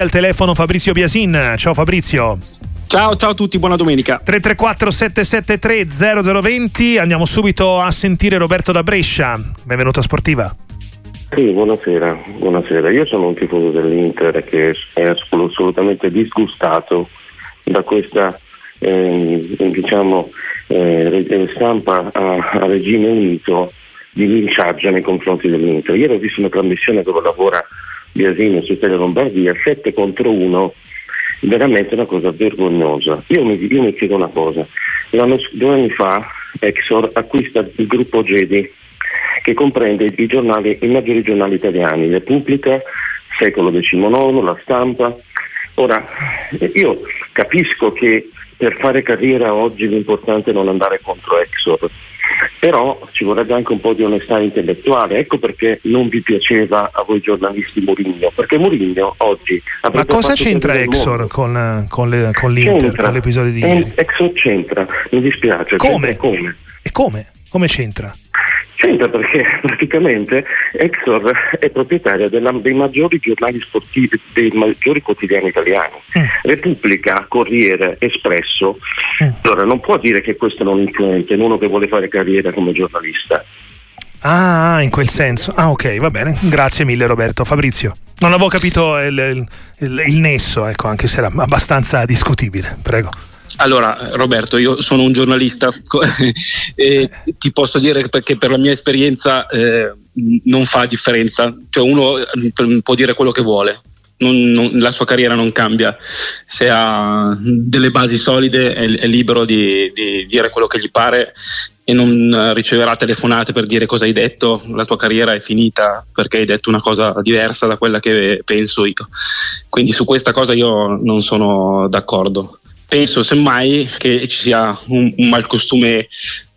Al telefono Fabrizio Biasin. Ciao Fabrizio. Ciao, ciao a tutti, buona domenica. 334 773 0020. Andiamo subito a sentire Roberto da Brescia. Benvenuto a Sportiva. Sì, buonasera, buonasera. Io sono un tifoso dell'Inter che è assolutamente disgustato da questa eh, diciamo, eh, stampa a, a, regime unito di linciaggio nei confronti dell'Inter. Ieri ho visto una trasmissione dove lavora Biasini su Tele Lombardia, 7 contro 1, veramente una cosa vergognosa. Io mi, io mi chiedo una cosa, L'anno, due anni fa Exor acquista il gruppo Gedi che comprende i, giornali, i maggiori giornali italiani, Repubblica, Secolo XIX, La Stampa. Ora, io capisco che per fare carriera oggi l'importante è non andare contro Exor, però ci vorrebbe anche un po' di onestà intellettuale. Ecco perché non vi piaceva a voi giornalisti Murigno, perché Murigno oggi... Ma cosa c'entra Exor con, con, le, con, l'Inter, c'entra. con l'episodio di ieri? Exor c'entra, mi dispiace. Come? come? E come? Come c'entra? C'entra perché praticamente Exor è proprietaria dei maggiori giornali sportivi, dei maggiori quotidiani italiani. Mm. Repubblica, Corriere, Espresso. Mm. Allora non può dire che questo non influente in uno che vuole fare carriera come giornalista. Ah, in quel senso. Ah, ok, va bene. Grazie mille Roberto. Fabrizio. Non avevo capito il, il, il nesso, ecco, anche se era abbastanza discutibile. Prego. Allora, Roberto, io sono un giornalista e ti posso dire perché per la mia esperienza eh, non fa differenza, cioè uno eh, può dire quello che vuole. Non, non, la sua carriera non cambia, se ha delle basi solide è, è libero di, di, dire quello che gli pare e non riceverà telefonate per dire cosa hai detto, la tua carriera è finita perché hai detto una cosa diversa da quella che penso io. Quindi su questa cosa io non sono d'accordo penso semmai che ci sia un, un malcostume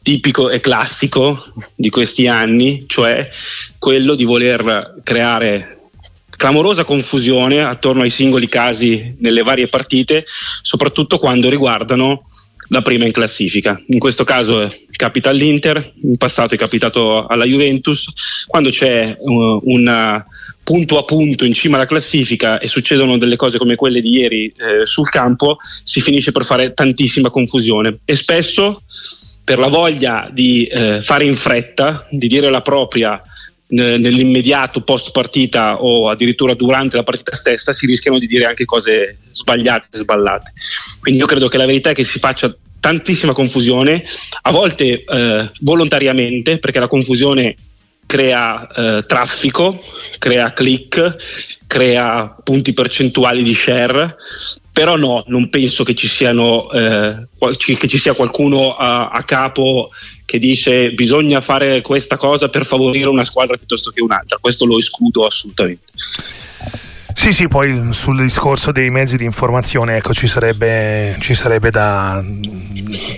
tipico e classico di questi anni, cioè quello di voler creare clamorosa confusione attorno ai singoli casi nelle varie partite, soprattutto quando riguardano la prima in classifica. In questo caso capita all'Inter, in passato è capitato alla Juventus, quando c'è uh, un punto a punto in cima alla classifica e succedono delle cose come quelle di ieri eh, sul campo, si finisce per fare tantissima confusione e spesso per la voglia di eh, fare in fretta, di dire la propria nell'immediato post partita o addirittura durante la partita stessa si rischiano di dire anche cose sbagliate, sballate. Quindi io credo che la verità è che si faccia tantissima confusione, a volte eh, volontariamente, perché la confusione crea eh, traffico, crea click, crea punti percentuali di share, però no, non penso che ci, siano, eh, che ci sia qualcuno a, a, capo che dice bisogna fare questa cosa per favorire una squadra piuttosto che un'altra, questo lo escludo assolutamente. Sì, sì, poi sul discorso dei mezzi di informazione ecco, ci sarebbe, ci sarebbe da,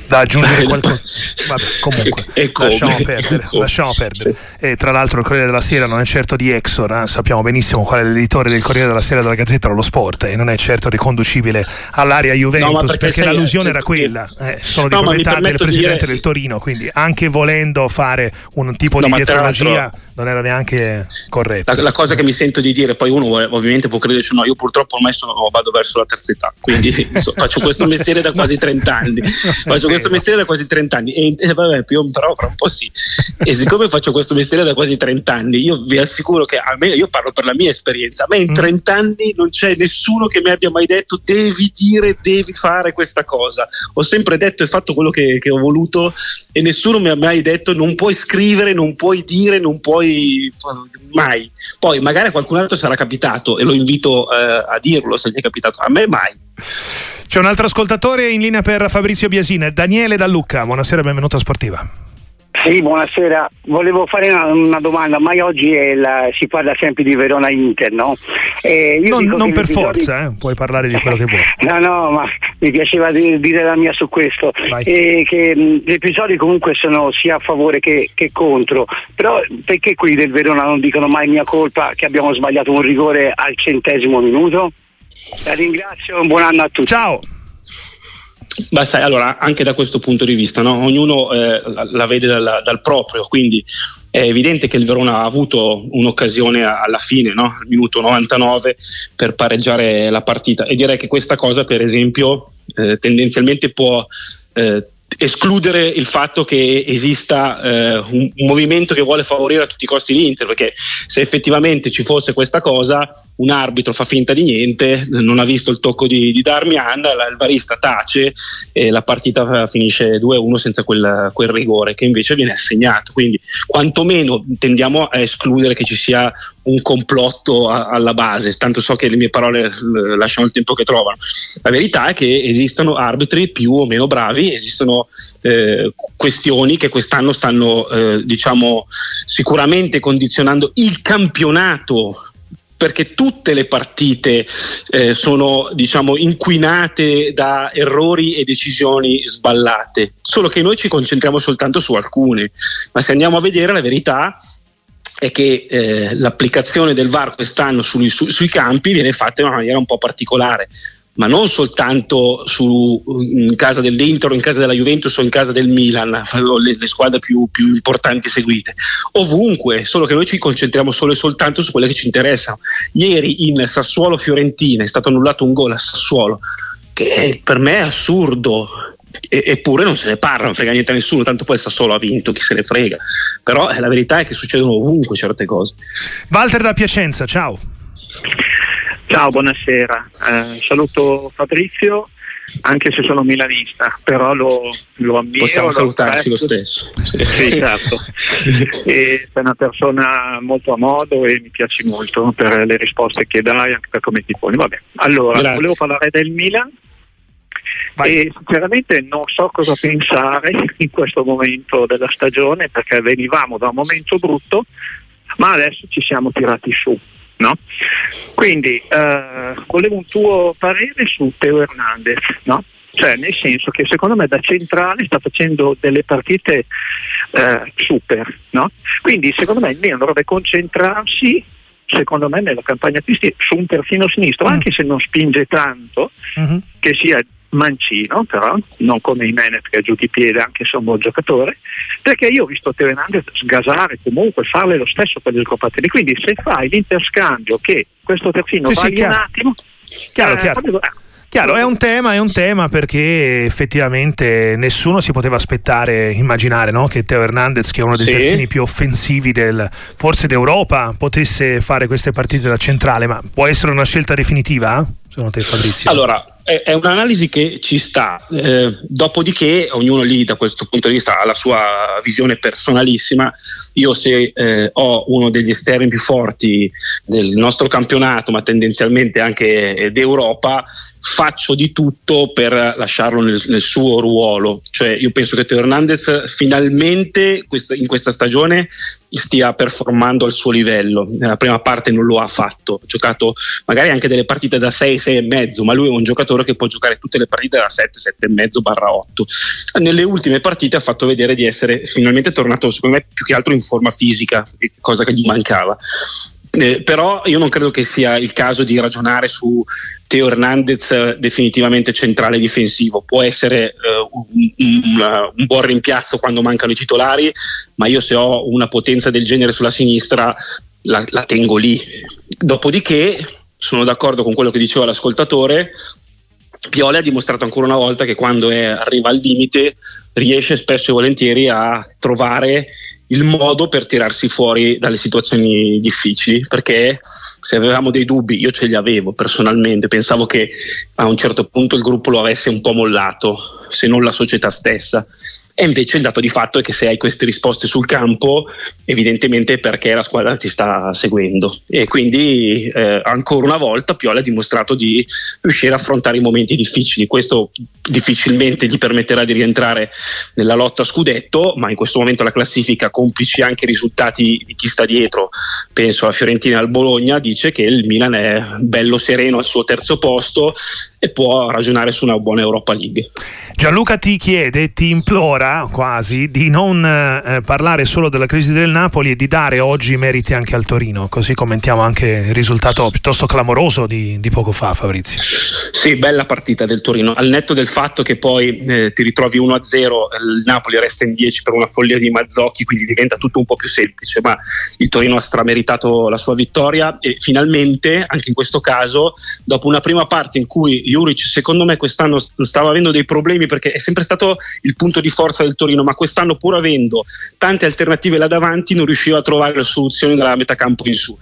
da, aggiungere qualcosa. Vabbè, comunque, lasciamo perdere. Lasciamo perdere. E tra l'altro il Corriere della Sera non è certo di Exor, eh? sappiamo benissimo qual è l'editore del Corriere della Sera della Gazzetta dello Sport e non è certo riconducibile all'area Juventus no, perché, perché l'allusione era quella. Eh, sono di no, proprietà del presidente dire... del Torino, quindi anche volendo fare un tipo no, di dietrologia non era neanche corretto. La, la, cosa che mi sento di dire, poi uno ovviamente può crederci, no, io purtroppo ormai sono, vado verso la terza età, quindi so, faccio questo mestiere da quasi 30 anni, faccio questo mestiere da quasi 30 anni e, e vabbè, più, però fra un po' sì. E siccome faccio questo mestiere da quasi 30 anni, io vi assicuro che almeno io parlo per la mia esperienza, a me in 30 mm. anni non c'è nessuno che mi abbia mai detto devi dire, devi fare questa cosa. Ho sempre detto e fatto quello che, che ho voluto e nessuno mi ha mai detto non puoi scrivere, non puoi dire, non puoi mai. Poi magari a qualcun altro sarà capitato e lo invito eh, a dirlo se gli è capitato, a me mai. C'è un altro ascoltatore in linea per Fabrizio Biasina, Daniele Da Lucca. Buonasera, benvenuto a Sportiva. Sì, buonasera. Volevo fare una, una domanda, ma oggi la, si parla sempre di Verona Inter, no? non, non per forza, eh? puoi parlare di quello che vuoi. no, no, ma mi piaceva dire la mia su questo. E che mh, gli episodi comunque sono sia a favore che, che, contro. Però perché quelli del Verona non dicono mai mia colpa che abbiamo sbagliato un rigore al centesimo minuto? La ringrazio, un buon anno a tutti. Ciao. Beh, sai, allora, anche da questo punto di vista, no? ognuno eh, la, la, vede dal, dal, proprio, quindi è evidente che il Verona ha avuto un'occasione alla fine, no? al minuto 99, per pareggiare la partita e direi che questa cosa, per esempio, eh, tendenzialmente può eh, escludere il fatto che esista eh, un, un, movimento che vuole favorire a tutti i costi l'Inter, perché se effettivamente ci fosse questa cosa, un arbitro fa finta di niente, non ha visto il tocco di, di Darmian, la, il barista tace e la partita finisce 2-1 senza quel, quel, rigore che invece viene assegnato. Quindi quantomeno tendiamo a escludere che ci sia un complotto a, alla base, tanto so che le mie parole eh, lasciano il tempo che trovano. La verità è che esistono arbitri più o meno bravi, esistono eh, questioni che quest'anno stanno eh, diciamo sicuramente condizionando il campionato perché tutte le partite eh, sono diciamo, inquinate da errori e decisioni sballate, solo che noi ci concentriamo soltanto su alcune, ma se andiamo a vedere la verità è che eh, l'applicazione del VAR quest'anno sui, su, sui campi viene fatta in una maniera un po' particolare ma non soltanto su, in casa dell'Inter in casa della Juventus o in casa del Milan, le, le squadre più, più, importanti seguite, ovunque, solo che noi ci concentriamo solo e soltanto su quelle che ci interessano. Ieri in Sassuolo-Fiorentina è stato annullato un gol a Sassuolo, che per me è assurdo, eppure non se ne parla, non frega niente a nessuno, tanto poi Sassuolo ha vinto, chi se ne frega. Però eh, la verità è che succedono ovunque certe cose. Walter da Piacenza, ciao. Ciao, buonasera. Eh, saluto Fabrizio, anche se sono milanista, però lo, lo ammiro. Possiamo salutarci lo stesso. Sì, certo. e sei una persona molto a modo e mi piaci molto per le risposte che dai, anche per come ti poni. Vabbè. Allora, Grazie. volevo parlare del Milan. Vai. E sinceramente non so cosa pensare in questo momento della stagione perché venivamo da un momento brutto, ma adesso ci siamo tirati su. No? Quindi eh, volevo un tuo parere su Teo Hernandez, no? cioè nel senso che secondo me da centrale sta facendo delle partite eh, super, no? quindi secondo me il Milan dovrebbe concentrarsi secondo me nella campagna acquisti su un terzino sinistro, mm. anche se non spinge tanto, mm-hmm. che sia mancino però, non come i Menet che ha giù di piede anche se è un buon giocatore, perché io ho visto Teo Hernandez sgasare comunque, farle lo stesso per il Coppa Quindi se fai l'interscambio che questo terzino sì, vale sì, un attimo, chiaro, eh, chiaro. Proprio, eh, Chiaro, è un tema, è un tema perché effettivamente nessuno si poteva aspettare, immaginare no? che Teo Hernandez, che è uno dei sì. terzini più offensivi del, forse d'Europa, potesse fare queste partite da centrale, ma può essere una scelta definitiva? Secondo te Fabrizio? Allora, è, un'analisi che ci sta, eh, dopodiché ognuno lì da questo punto di vista ha la sua visione personalissima. Io se eh, ho uno degli esterni più forti del nostro campionato, ma tendenzialmente anche d'Europa, faccio di tutto per lasciarlo nel, nel suo ruolo. Cioè, io penso che Teo Hernandez finalmente questa, in questa stagione stia performando al suo livello. Nella prima parte non lo ha fatto, ha giocato magari anche delle partite da 6, 6 e mezzo, ma lui è un giocatore che può giocare tutte le partite da 7, 7 e mezzo barra 8. Nelle ultime partite ha fatto vedere di essere finalmente tornato, secondo me, più che altro in forma fisica, cosa che gli mancava. Eh, però io non credo che sia il caso di ragionare su Teo Hernandez eh, definitivamente centrale difensivo. Può essere eh, un, un, un, buon rimpiazzo quando mancano i titolari, ma io se ho una potenza del genere sulla sinistra la, la tengo lì. Dopodiché sono d'accordo con quello che diceva l'ascoltatore. Pioli ha dimostrato ancora una volta che quando è, arriva al limite riesce spesso e volentieri a trovare il modo per tirarsi fuori dalle situazioni difficili, perché se avevamo dei dubbi, io ce li avevo personalmente, pensavo che a un certo punto il gruppo lo avesse un po' mollato, se non la società stessa. E invece il dato di fatto è che se hai queste risposte sul campo, evidentemente è perché la squadra ti sta seguendo. E quindi eh, ancora una volta Piola ha dimostrato di riuscire a affrontare i momenti difficili. Questo difficilmente gli permetterà di rientrare nella lotta a scudetto, ma in questo momento la classifica, complici anche i risultati di chi sta dietro, penso alla Fiorentina e al Bologna, dice che il Milan è bello sereno al suo terzo posto e può ragionare su una buona Europa League. Gianluca ti chiede, ti implora quasi di non eh, parlare solo della crisi del Napoli e di dare oggi meriti anche al Torino, così commentiamo anche il risultato piuttosto clamoroso di, di poco fa Fabrizio. Sì, bella partita del Torino, al netto del fatto che poi eh, ti ritrovi 1-0, il Napoli resta in 10 per una follia di Mazzocchi, quindi diventa tutto un po' più semplice, ma il Torino ha strameritato la sua vittoria e finalmente, anche in questo caso, dopo una prima parte in cui Juric secondo me quest'anno stava avendo dei problemi perché è sempre stato il punto di forza del Torino, ma quest'anno pur avendo tante alternative là davanti non riusciva a trovare le soluzioni dalla metà campo in su.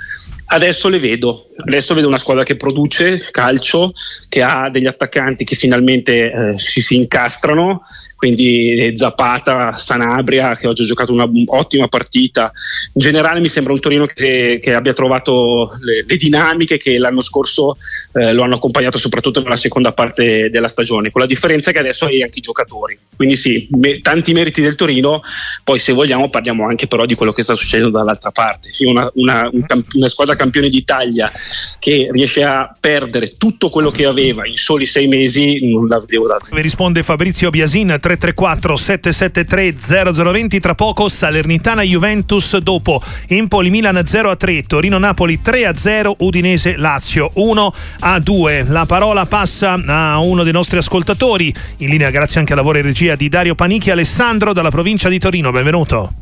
Adesso le vedo, adesso vedo una squadra che produce calcio, che ha degli attaccanti che finalmente eh, si, si incastrano, quindi Zapata, Sanabria che oggi ha giocato un'ottima partita. In generale mi sembra un Torino che, che abbia trovato le, le, dinamiche che l'anno scorso eh, lo hanno accompagnato soprattutto nella seconda parte della stagione, con la differenza che adesso hai anche i giocatori. Quindi sì, me, tanti meriti del Torino, poi se vogliamo parliamo anche però di quello che sta succedendo dall'altra parte. Sì, una, una, un, una squadra campione d'Italia che riesce a perdere tutto quello che aveva in soli sei mesi non la vedevo da. Vi risponde Fabrizio Biasin 334 773 0020 tra poco Salernitana Juventus dopo Empoli Milan 0 a 3 Torino Napoli 3 a 0 Udinese Lazio 1 a 2 la parola passa a uno dei nostri ascoltatori in linea grazie anche al lavoro e regia di Dario Panichi Alessandro dalla provincia di Torino benvenuto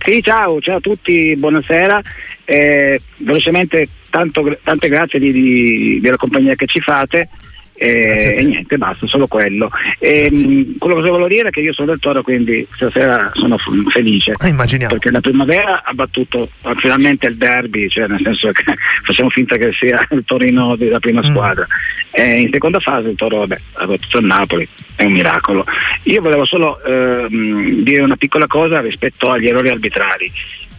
sì, ciao, ciao a tutti, buonasera. Eh, velocemente, tanto, tante grazie di, di, della compagnia che ci fate. E, e, niente, basta, solo quello. E, mh, quello che volevo dire è che io sono del Toro, quindi stasera sono felice. Eh, immaginiamo. Perché la primavera ha battuto finalmente il derby, cioè nel senso che facciamo finta che sia il Torino della prima mm. squadra. E in seconda fase il Toro vabbè, ha battuto il Napoli, è un miracolo. Io volevo solo ehm, dire una piccola cosa rispetto agli errori arbitrari.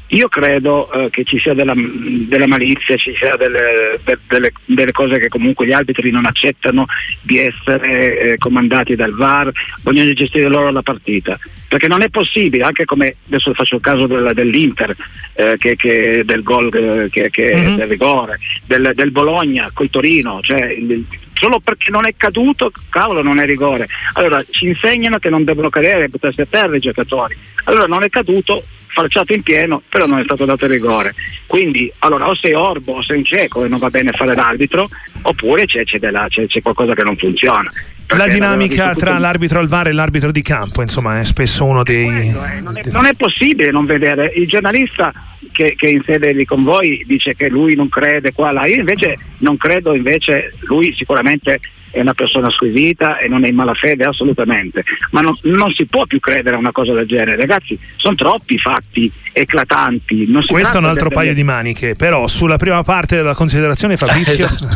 Io credo eh, che ci sia della, della, malizia, ci sia delle, de, delle, delle, cose che comunque gli arbitri non accettano di essere eh, comandati dal VAR, vogliono gestire loro la partita. Perché non è possibile, anche come adesso faccio il caso del, dell'Inter, eh, che, che, del gol eh, che, che mm-hmm. del rigore, del, del Bologna col Torino, cioè il, solo perché non è caduto, cavolo non è rigore. Allora ci insegnano che non devono cadere, buttarsi a terra i giocatori. Allora non è caduto, falciato in pieno, però non è stato dato il rigore. Quindi allora o sei orbo o sei un cieco e non va bene fare l'arbitro, oppure c'è, c'è, della, c'è, c'è qualcosa che non funziona. La dinamica tra tutto... l'arbitro al VAR e l'arbitro di campo, insomma, è spesso uno dei. Quello, eh, non, è, non, è, possibile non vedere. Il giornalista che, che in sede di convoi dice che lui non crede qua là, io invece non credo, invece lui sicuramente è una persona squisita e non è in malafede assolutamente, ma non, non, si può più credere a una cosa del genere, ragazzi, sono troppi fatti eclatanti. Questo è un altro paio di maniche, però sulla prima parte della considerazione Fabrizio... esatto.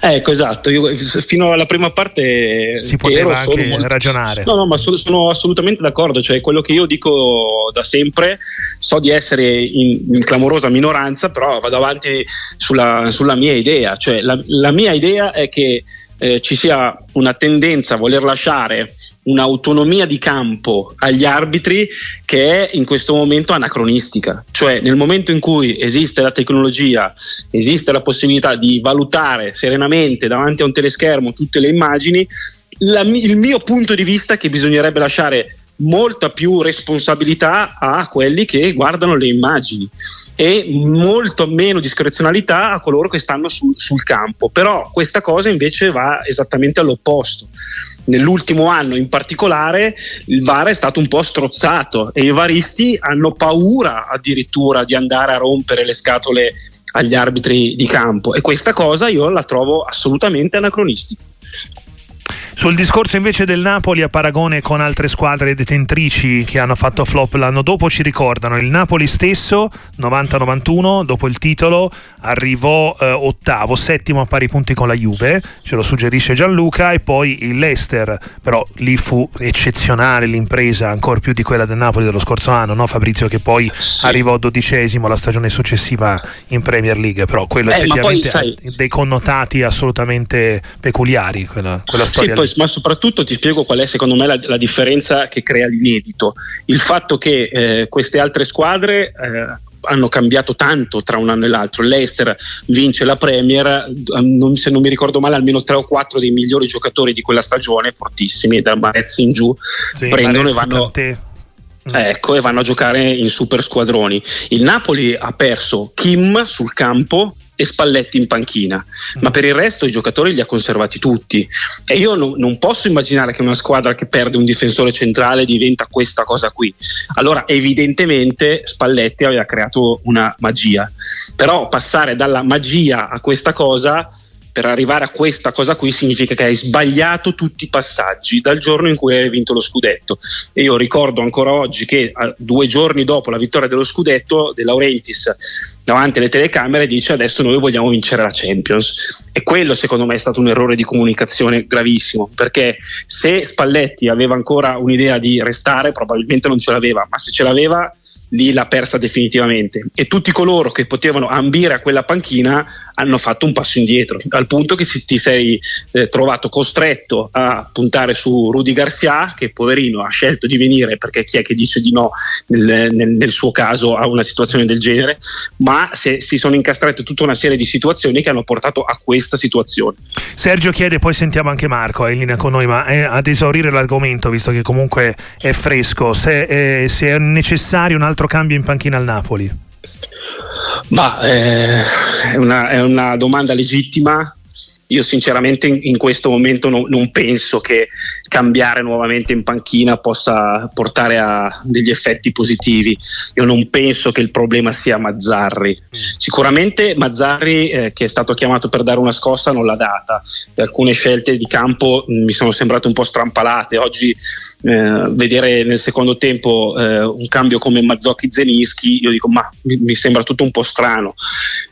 ecco, esatto, Io, fino alla prima parte si poteva anche molto... ragionare. No, no, ma sono, sono, assolutamente d'accordo, cioè quello che io dico da sempre, so di essere in, in clamorosa minoranza, però vado avanti sulla, sulla mia idea, cioè la, la mia idea è che eh, ci sia una tendenza a voler lasciare un'autonomia di campo agli arbitri che è in questo momento anacronistica, cioè nel momento in cui esiste la tecnologia, esiste la possibilità di valutare serenamente davanti a un teleschermo tutte le immagini, la, il mio punto di vista è che bisognerebbe lasciare molta più responsabilità a quelli che guardano le immagini e molto meno discrezionalità a coloro che stanno su, sul campo. Però questa cosa invece va esattamente all'opposto. Nell'ultimo anno in particolare il VAR è stato un po' strozzato e i varisti hanno paura addirittura di andare a rompere le scatole agli arbitri di campo e questa cosa io la trovo assolutamente anacronistica. Sul discorso invece del Napoli a paragone con altre squadre detentrici che hanno fatto flop l'anno dopo ci ricordano il Napoli stesso 90-91 dopo il titolo arrivò eh, ottavo, settimo a pari punti con la Juve, ce lo suggerisce Gianluca e poi il Leicester, però lì fu eccezionale l'impresa ancora più di quella del Napoli dello scorso anno, no Fabrizio che poi sì. arrivò dodicesimo la stagione successiva in Premier League, però quello eh, effettivamente ha dei connotati assolutamente peculiari quella, quella storia. Sì, ma soprattutto ti spiego qual è secondo me la, la differenza che crea l'inedito. Il fatto che eh, queste altre squadre eh, hanno cambiato tanto tra un anno e l'altro. L'Eister vince la Premier, non, se non mi ricordo male, almeno tre o quattro dei migliori giocatori di quella stagione, fortissimi, da Marez in giù, sì, prendono Marez, e vanno. Cantè. Ecco, e vanno a giocare in super squadroni. Il Napoli ha perso Kim sul campo e Spalletti in panchina, ma per il resto i giocatori li ha conservati tutti. E io no, non posso immaginare che una squadra che perde un difensore centrale diventa questa cosa qui. Allora evidentemente Spalletti aveva creato una magia, però passare dalla magia a questa cosa per arrivare a questa cosa qui significa che hai sbagliato tutti i passaggi dal giorno in cui hai vinto lo scudetto. E io ricordo ancora oggi che due giorni dopo la vittoria dello scudetto, De Laurentiis davanti alle telecamere dice adesso noi vogliamo vincere la Champions. E quello secondo me è stato un errore di comunicazione gravissimo, perché se Spalletti aveva ancora un'idea di restare, probabilmente non ce l'aveva, ma se ce l'aveva lì l'ha persa definitivamente. E tutti coloro che potevano ambire a quella panchina hanno fatto un passo indietro al punto che ti sei eh, trovato costretto a puntare su Rudy Garcia che poverino ha scelto di venire perché chi è che dice di no nel, nel, nel suo caso a una situazione del genere ma se, si sono incastrate tutta una serie di situazioni che hanno portato a questa situazione. Sergio chiede poi sentiamo anche Marco è in linea con noi ma è ad esaurire l'argomento visto che comunque è fresco se, eh, se è necessario un altro altro cambio in panchina al Napoli? Ma eh, è, una, è una domanda legittima io sinceramente in, questo momento no, non penso che cambiare nuovamente in panchina possa portare a degli effetti positivi. Io non penso che il problema sia Mazzarri. Mm. Sicuramente Mazzarri, eh, che è stato chiamato per dare una scossa, non l'ha data. E alcune scelte di campo mh, mm, mi sono sembrate un po' strampalate. Oggi eh, vedere nel secondo tempo eh, un cambio come Mazzocchi Zenischi, io dico ma mi, mi sembra tutto un po' strano.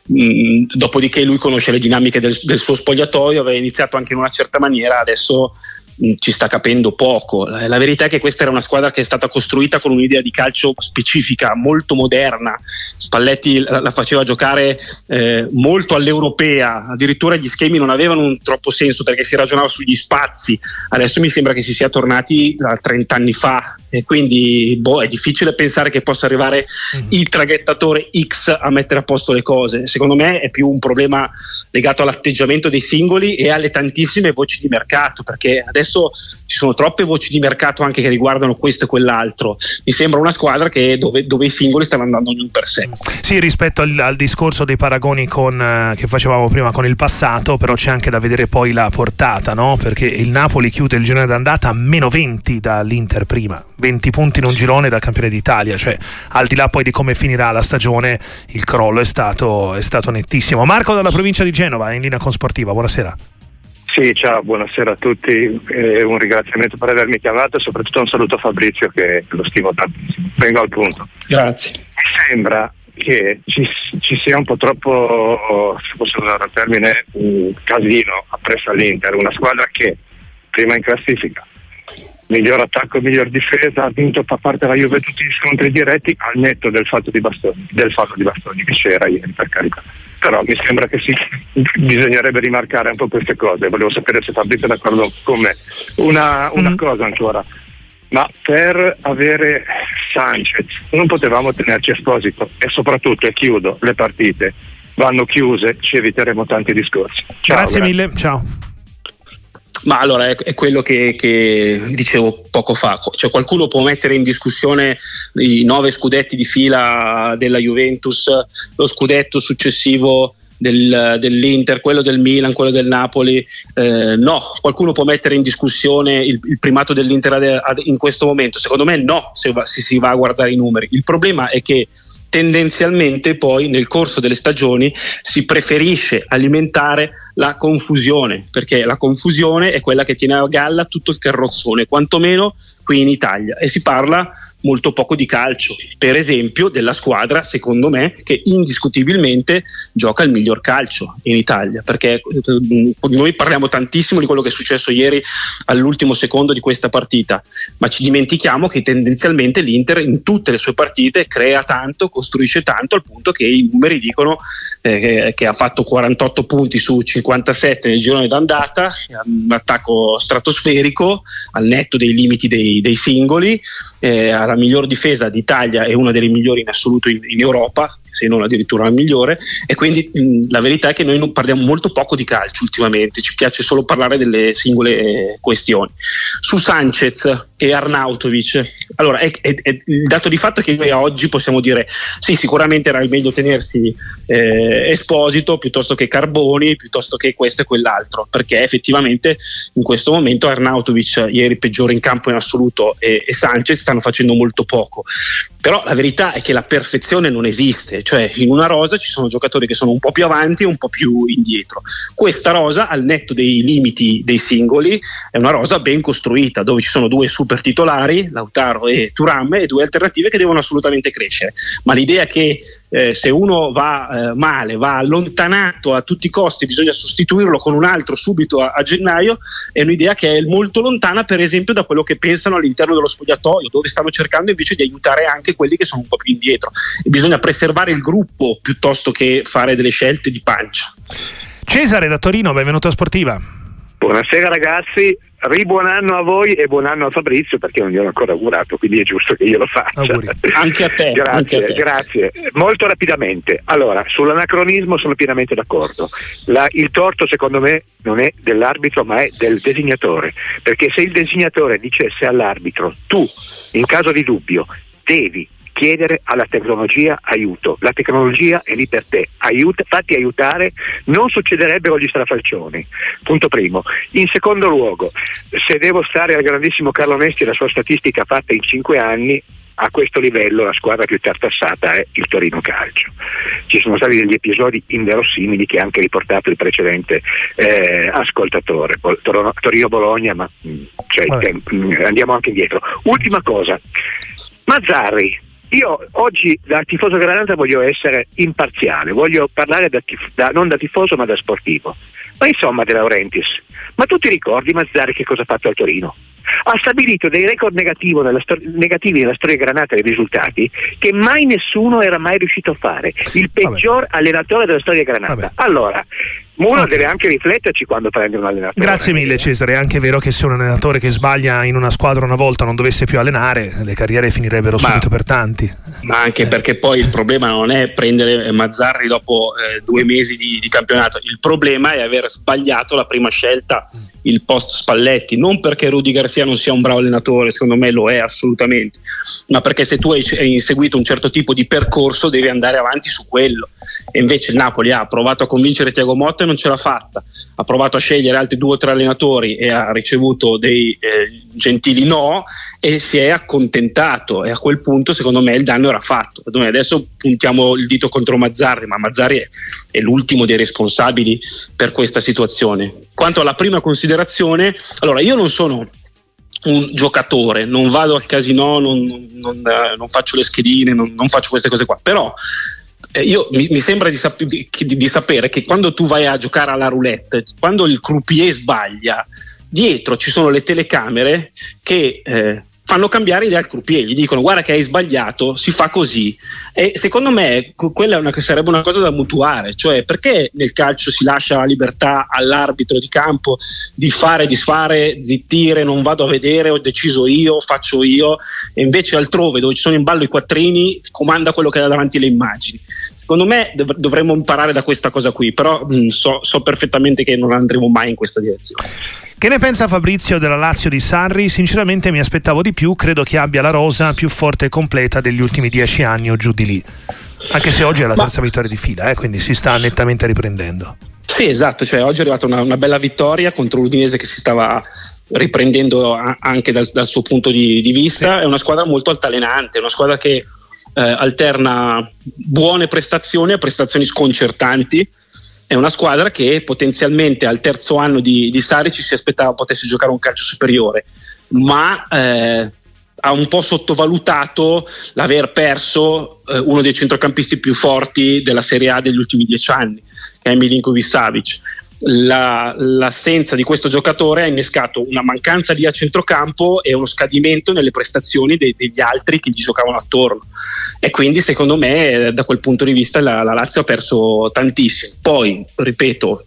Mh, mm, dopodiché lui conosce le dinamiche del, del suo spogliatoio spogliatoio, aveva iniziato anche in una certa maniera, adesso ci sta capendo poco. La, la, verità è che questa era una squadra che è stata costruita con un'idea di calcio specifica, molto moderna. Spalletti la, la faceva giocare eh, molto all'europea, addirittura gli schemi non avevano un troppo senso perché si ragionava sugli spazi. Adesso mi sembra che si sia tornati da 30 anni fa e quindi boh, è difficile pensare che possa arrivare mm-hmm. il traghettatore X a mettere a posto le cose. Secondo me è più un problema legato all'atteggiamento dei singoli e alle tantissime voci di mercato, perché adesso ci sono troppe voci di mercato anche che riguardano questo e quell'altro. Mi sembra una squadra che, dove, dove, i singoli stanno andando ognuno per sé. Sì, rispetto al, al discorso dei paragoni con, eh, che facevamo prima con il passato, però c'è anche da vedere poi la portata, no? perché il Napoli chiude il girone d'andata a meno 20 dall'Inter prima 20 punti in un girone da campione d'Italia, cioè al di là poi di come finirà la stagione il crollo è stato, è stato nettissimo. Marco dalla provincia di Genova in linea con Sportiva, buonasera. Sì, ciao, buonasera a tutti, eh, un ringraziamento per avermi chiamato e soprattutto un saluto a Fabrizio che lo stimo tantissimo. Vengo al punto. Grazie. Mi sembra che ci, ci, sia un po' troppo, se posso usare il termine, un casino appresso all'Inter, una squadra che prima in classifica miglior attacco e miglior difesa, ha vinto a parte la Juve tutti gli scontri diretti al netto del fatto di Bastoni, del fatto di Bastoni che c'era ieri per carità. Però mi sembra che sì, bisognerebbe rimarcare un po' queste cose. Volevo sapere se Fabrizio è d'accordo con me. Una, una mm. cosa ancora. Ma per avere Sanchez non potevamo tenerci Esposito e soprattutto, e chiudo, le partite vanno chiuse, ci eviteremo tanti discorsi. Ciao, grazie, grazie mille, ciao. Ma allora è, è quello che, che, dicevo poco fa, cioè qualcuno può mettere in discussione i nove scudetti di fila della Juventus, lo scudetto successivo del, dell'Inter, quello del Milan, quello del Napoli. Eh, no, qualcuno può mettere in discussione il, il primato dell'Inter ad, ad, in questo momento. Secondo me no, se, va, se, si va a guardare i numeri. Il problema è che tendenzialmente poi nel corso delle stagioni si preferisce alimentare la confusione, perché la confusione è quella che tiene a galla tutto il carrozzone, quantomeno qui in Italia, e si parla molto poco di calcio, per esempio della squadra, secondo me, che indiscutibilmente gioca il miglior calcio in Italia, perché eh, noi parliamo tantissimo di quello che è successo ieri all'ultimo secondo di questa partita, ma ci dimentichiamo che tendenzialmente l'Inter in tutte le sue partite crea tanto, costruisce tanto, al punto che i numeri dicono eh, che, ha fatto 48 punti su 50 57 nel girone d'andata, un attacco stratosferico al netto dei limiti dei, dei singoli, eh, ha la miglior difesa d'Italia e una delle migliori in assoluto in, in Europa, se non addirittura la migliore e quindi mh, la verità è che noi parliamo molto poco di calcio ultimamente, ci piace solo parlare delle singole eh, questioni. Su Sanchez e Arnautovic, allora è, è, è, il dato di fatto è che noi oggi possiamo dire sì, sicuramente era meglio tenersi eh, Esposito piuttosto che Carboni, piuttosto che questo e quell'altro, perché effettivamente in questo momento Arnautovic, ieri peggiore in campo in assoluto, e, e Sanchez stanno facendo molto poco. Però la verità è che la perfezione non esiste, cioè in una rosa ci sono giocatori che sono un po' più avanti e un po' più indietro. Questa rosa, al netto dei limiti dei singoli, è una rosa ben costruita, dove ci sono due super titolari, Lautaro e Turam, e due alternative che devono assolutamente crescere. Ma l'idea che eh, se uno va eh, male, va allontanato a tutti i costi, bisogna sostituirlo con un altro subito a, a, gennaio, è un'idea che è molto lontana per esempio da quello che pensano all'interno dello spogliatoio, dove stanno cercando invece di aiutare anche quelli che sono un po' più indietro. E bisogna preservare il gruppo piuttosto che fare delle scelte di pancia. Cesare da Torino, benvenuto a Sportiva. Buonasera ragazzi, ribuon anno a voi e buon anno a Fabrizio perché non gli ho ancora augurato, quindi è giusto che io lo faccia. Auguri. Anche a te. grazie, anche a te. grazie. Molto rapidamente. Allora, sull'anacronismo sono pienamente d'accordo. La, il torto secondo me non è dell'arbitro ma è del designatore, perché se il designatore dicesse all'arbitro tu in caso di dubbio devi chiedere alla tecnologia aiuto. La tecnologia è lì per te, Aiuta, fatti aiutare, non succederebbero gli strafalcioni. Punto primo. In secondo luogo, se devo stare al grandissimo Carlo Nesti e la sua statistica fatta in cinque anni, a questo livello la squadra più tartassata è il Torino Calcio. Ci sono stati degli episodi inverosimili che ha anche riportato il precedente eh, ascoltatore, Torino-Bologna, ma mm, cioè, mm, andiamo anche indietro. Ultima cosa, Mazzarri, io oggi da tifoso granata voglio essere imparziale, voglio parlare da tif- da, non da tifoso ma da sportivo. Ma insomma De Laurentiis, ma tu ti ricordi Mazzari che cosa ha fatto al Torino? Ha stabilito dei record nella stor- negativi nella storia granata dei risultati che mai nessuno era mai riuscito a fare. Il peggior Vabbè. allenatore della storia granata. Vabbè. Allora, uno okay. deve anche rifletterci quando prende un allenatore. Grazie mille Cesare, è anche vero che se un allenatore che sbaglia in una squadra una volta non dovesse più allenare, le carriere finirebbero ma, subito per tanti. Ma anche eh. perché poi il problema non è prendere Mazzarri dopo eh, due mesi di, di, campionato, il problema è aver sbagliato la prima scelta, il post Spalletti, non perché Rudy Garcia non sia un bravo allenatore, secondo me lo è assolutamente, ma perché se tu hai, hai inseguito un certo tipo di percorso devi andare avanti su quello. E invece il Napoli ha provato a convincere Tiago Motta e non ce l'ha fatta. Ha provato a scegliere altri due o tre allenatori e ha ricevuto dei eh, gentili no e si è accontentato e a quel punto secondo me il danno era fatto. Adesso puntiamo il dito contro Mazzarri, ma Mazzarri è, è l'ultimo dei responsabili per questa situazione. Quanto alla prima considerazione, allora io non sono un giocatore, non vado al casino, non, non, non faccio le schedine, non, non, faccio queste cose qua, però eh, io, mi, mi, sembra di, sap- di, di, sapere che quando tu vai a giocare alla roulette, quando il croupier sbaglia, dietro ci sono le telecamere che eh, fanno cambiare idea al croupier, gli dicono guarda che hai sbagliato, si fa così. E secondo me quella una, sarebbe una cosa da mutuare, cioè perché nel calcio si lascia la libertà all'arbitro di campo di fare, disfare, zittire, non vado a vedere, ho deciso io, faccio io, e invece altrove dove ci sono in ballo i quattrini comanda quello che ha davanti le immagini. Secondo me dov- dovremmo imparare da questa cosa qui, però mh, so, so perfettamente che non andremo mai in questa direzione. Che ne pensa Fabrizio della Lazio di Sarri? Sinceramente mi aspettavo di più, credo che abbia la rosa più forte e completa degli ultimi dieci anni o giù di lì. Anche se oggi è la terza Ma... vittoria di fila, eh, quindi si sta nettamente riprendendo. Sì, esatto, cioè oggi è arrivata una, una, bella vittoria contro l'Udinese che si stava riprendendo a, anche dal, dal, suo punto di, di vista, sì. è una squadra molto altalenante, una squadra che eh, alterna buone prestazioni a prestazioni sconcertanti, è una squadra che potenzialmente al terzo anno di, di Sari ci si aspettava potesse giocare un calcio superiore, ma eh, ha un po' sottovalutato l'aver perso eh, uno dei centrocampisti più forti della Serie A degli ultimi dieci anni, che è Milinkovic Savic. La, l'assenza di questo giocatore ha innescato una mancanza lì a centrocampo e uno scadimento nelle prestazioni de, degli altri che gli giocavano attorno. E quindi secondo me da quel punto di vista la, la Lazio ha perso tantissimo. Poi ripeto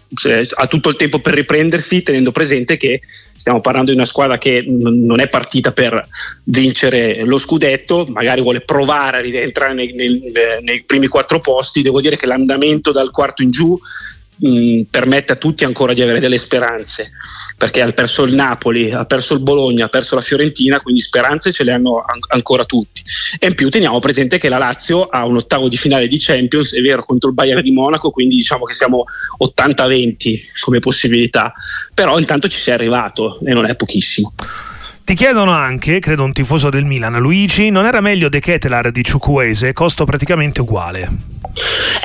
ha tutto il tempo per riprendersi tenendo presente che stiamo parlando di una squadra che n- non è partita per vincere lo scudetto magari vuole provare a rientrare nei, nei, nei primi quattro posti. Devo dire che l'andamento dal quarto in giù mh, permette a tutti ancora di avere delle speranze, perché ha perso il Napoli, ha perso il Bologna, ha perso la Fiorentina, quindi speranze ce le hanno an- ancora tutti. E in più teniamo presente che la Lazio ha un ottavo di finale di Champions, è vero, contro il Bayern di Monaco, quindi diciamo che siamo 80-20 come possibilità, però intanto ci sei arrivato e non è pochissimo. Ti chiedono anche, credo un tifoso del Milan, Luigi, non era meglio De Ketelar di Ciucuese, costo praticamente uguale?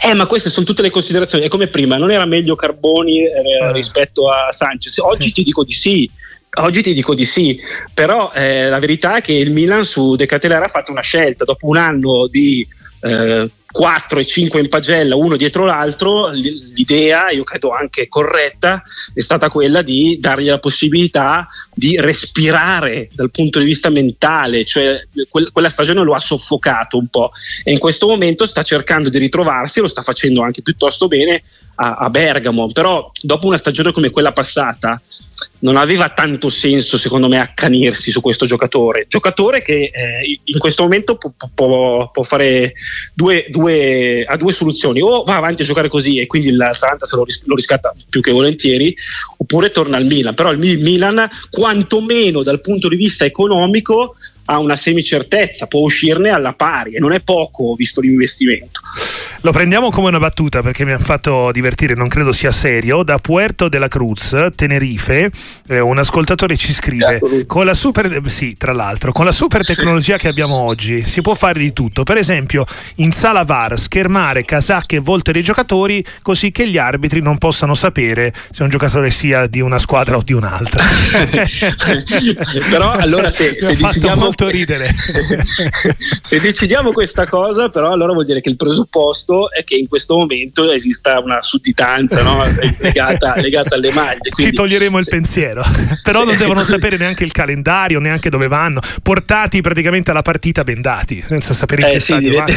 Eh, ma queste sono tutte le considerazioni. È come prima, non era meglio Carboni eh, eh. rispetto a Sanchez? Oggi sì. ti dico di sì. Oggi ti dico di sì, però eh, la verità è che il Milan su De Ketelar ha fatto una scelta dopo un anno di eh, 4 e 5 in pagella uno dietro l'altro, l'idea, io credo anche corretta, è stata quella di dargli la possibilità di respirare dal punto di vista mentale, cioè quella stagione lo ha soffocato un po' e in questo momento sta cercando di ritrovarsi, lo sta facendo anche piuttosto bene a Bergamo, però dopo una stagione come quella passata non aveva tanto senso secondo me accanirsi su questo giocatore. Giocatore che eh, in questo momento può, può, può fare due, due, ha due soluzioni. O va avanti a giocare così e quindi l'Atalanta se lo, ris- lo riscatta più che volentieri oppure torna al Milan. Però il Milan quantomeno dal punto di vista economico ha una semicertezza, può uscirne alla pari e non è poco visto l'investimento. Lo prendiamo come una battuta perché mi ha fatto divertire, non credo sia serio. Da Puerto de la Cruz, Tenerife, eh, un ascoltatore ci scrive: con la super, sì, tra l'altro, con la super tecnologia che abbiamo oggi si può fare di tutto. Per esempio, in sala VAR schermare casacche e volte dei giocatori così che gli arbitri non possano sapere se un giocatore sia di una squadra o di un'altra. però allora se, se decidiamo molto ridere. se decidiamo questa cosa, però allora vuol dire che il presupposto è che in questo momento esista una sudditanza no? legata, legata, alle maglie. Quindi, Ci toglieremo il pensiero, però non devono sapere neanche il calendario, neanche dove vanno, portati praticamente alla partita bendati, senza sapere eh, che sì, diventa,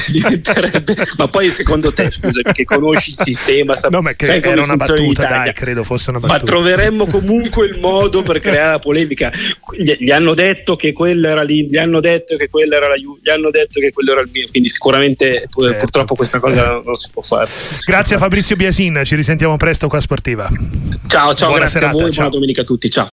Ma poi secondo te, scusa, che conosci il sistema, sap- no, ma che era una battuta, dai, credo fosse una battuta. Ma troveremmo comunque il modo per creare la polemica. Gli, gli hanno detto che quello era lì, gli hanno detto che quello era la Juve, gli hanno detto che quello era il mio, quindi sicuramente certo. purtroppo questa cosa non si può fare. Grazie a Fabrizio Biasin, ci risentiamo presto qua a Sportiva. Ciao, ciao, buona grazie serata, a voi, ciao. buona domenica a tutti, ciao.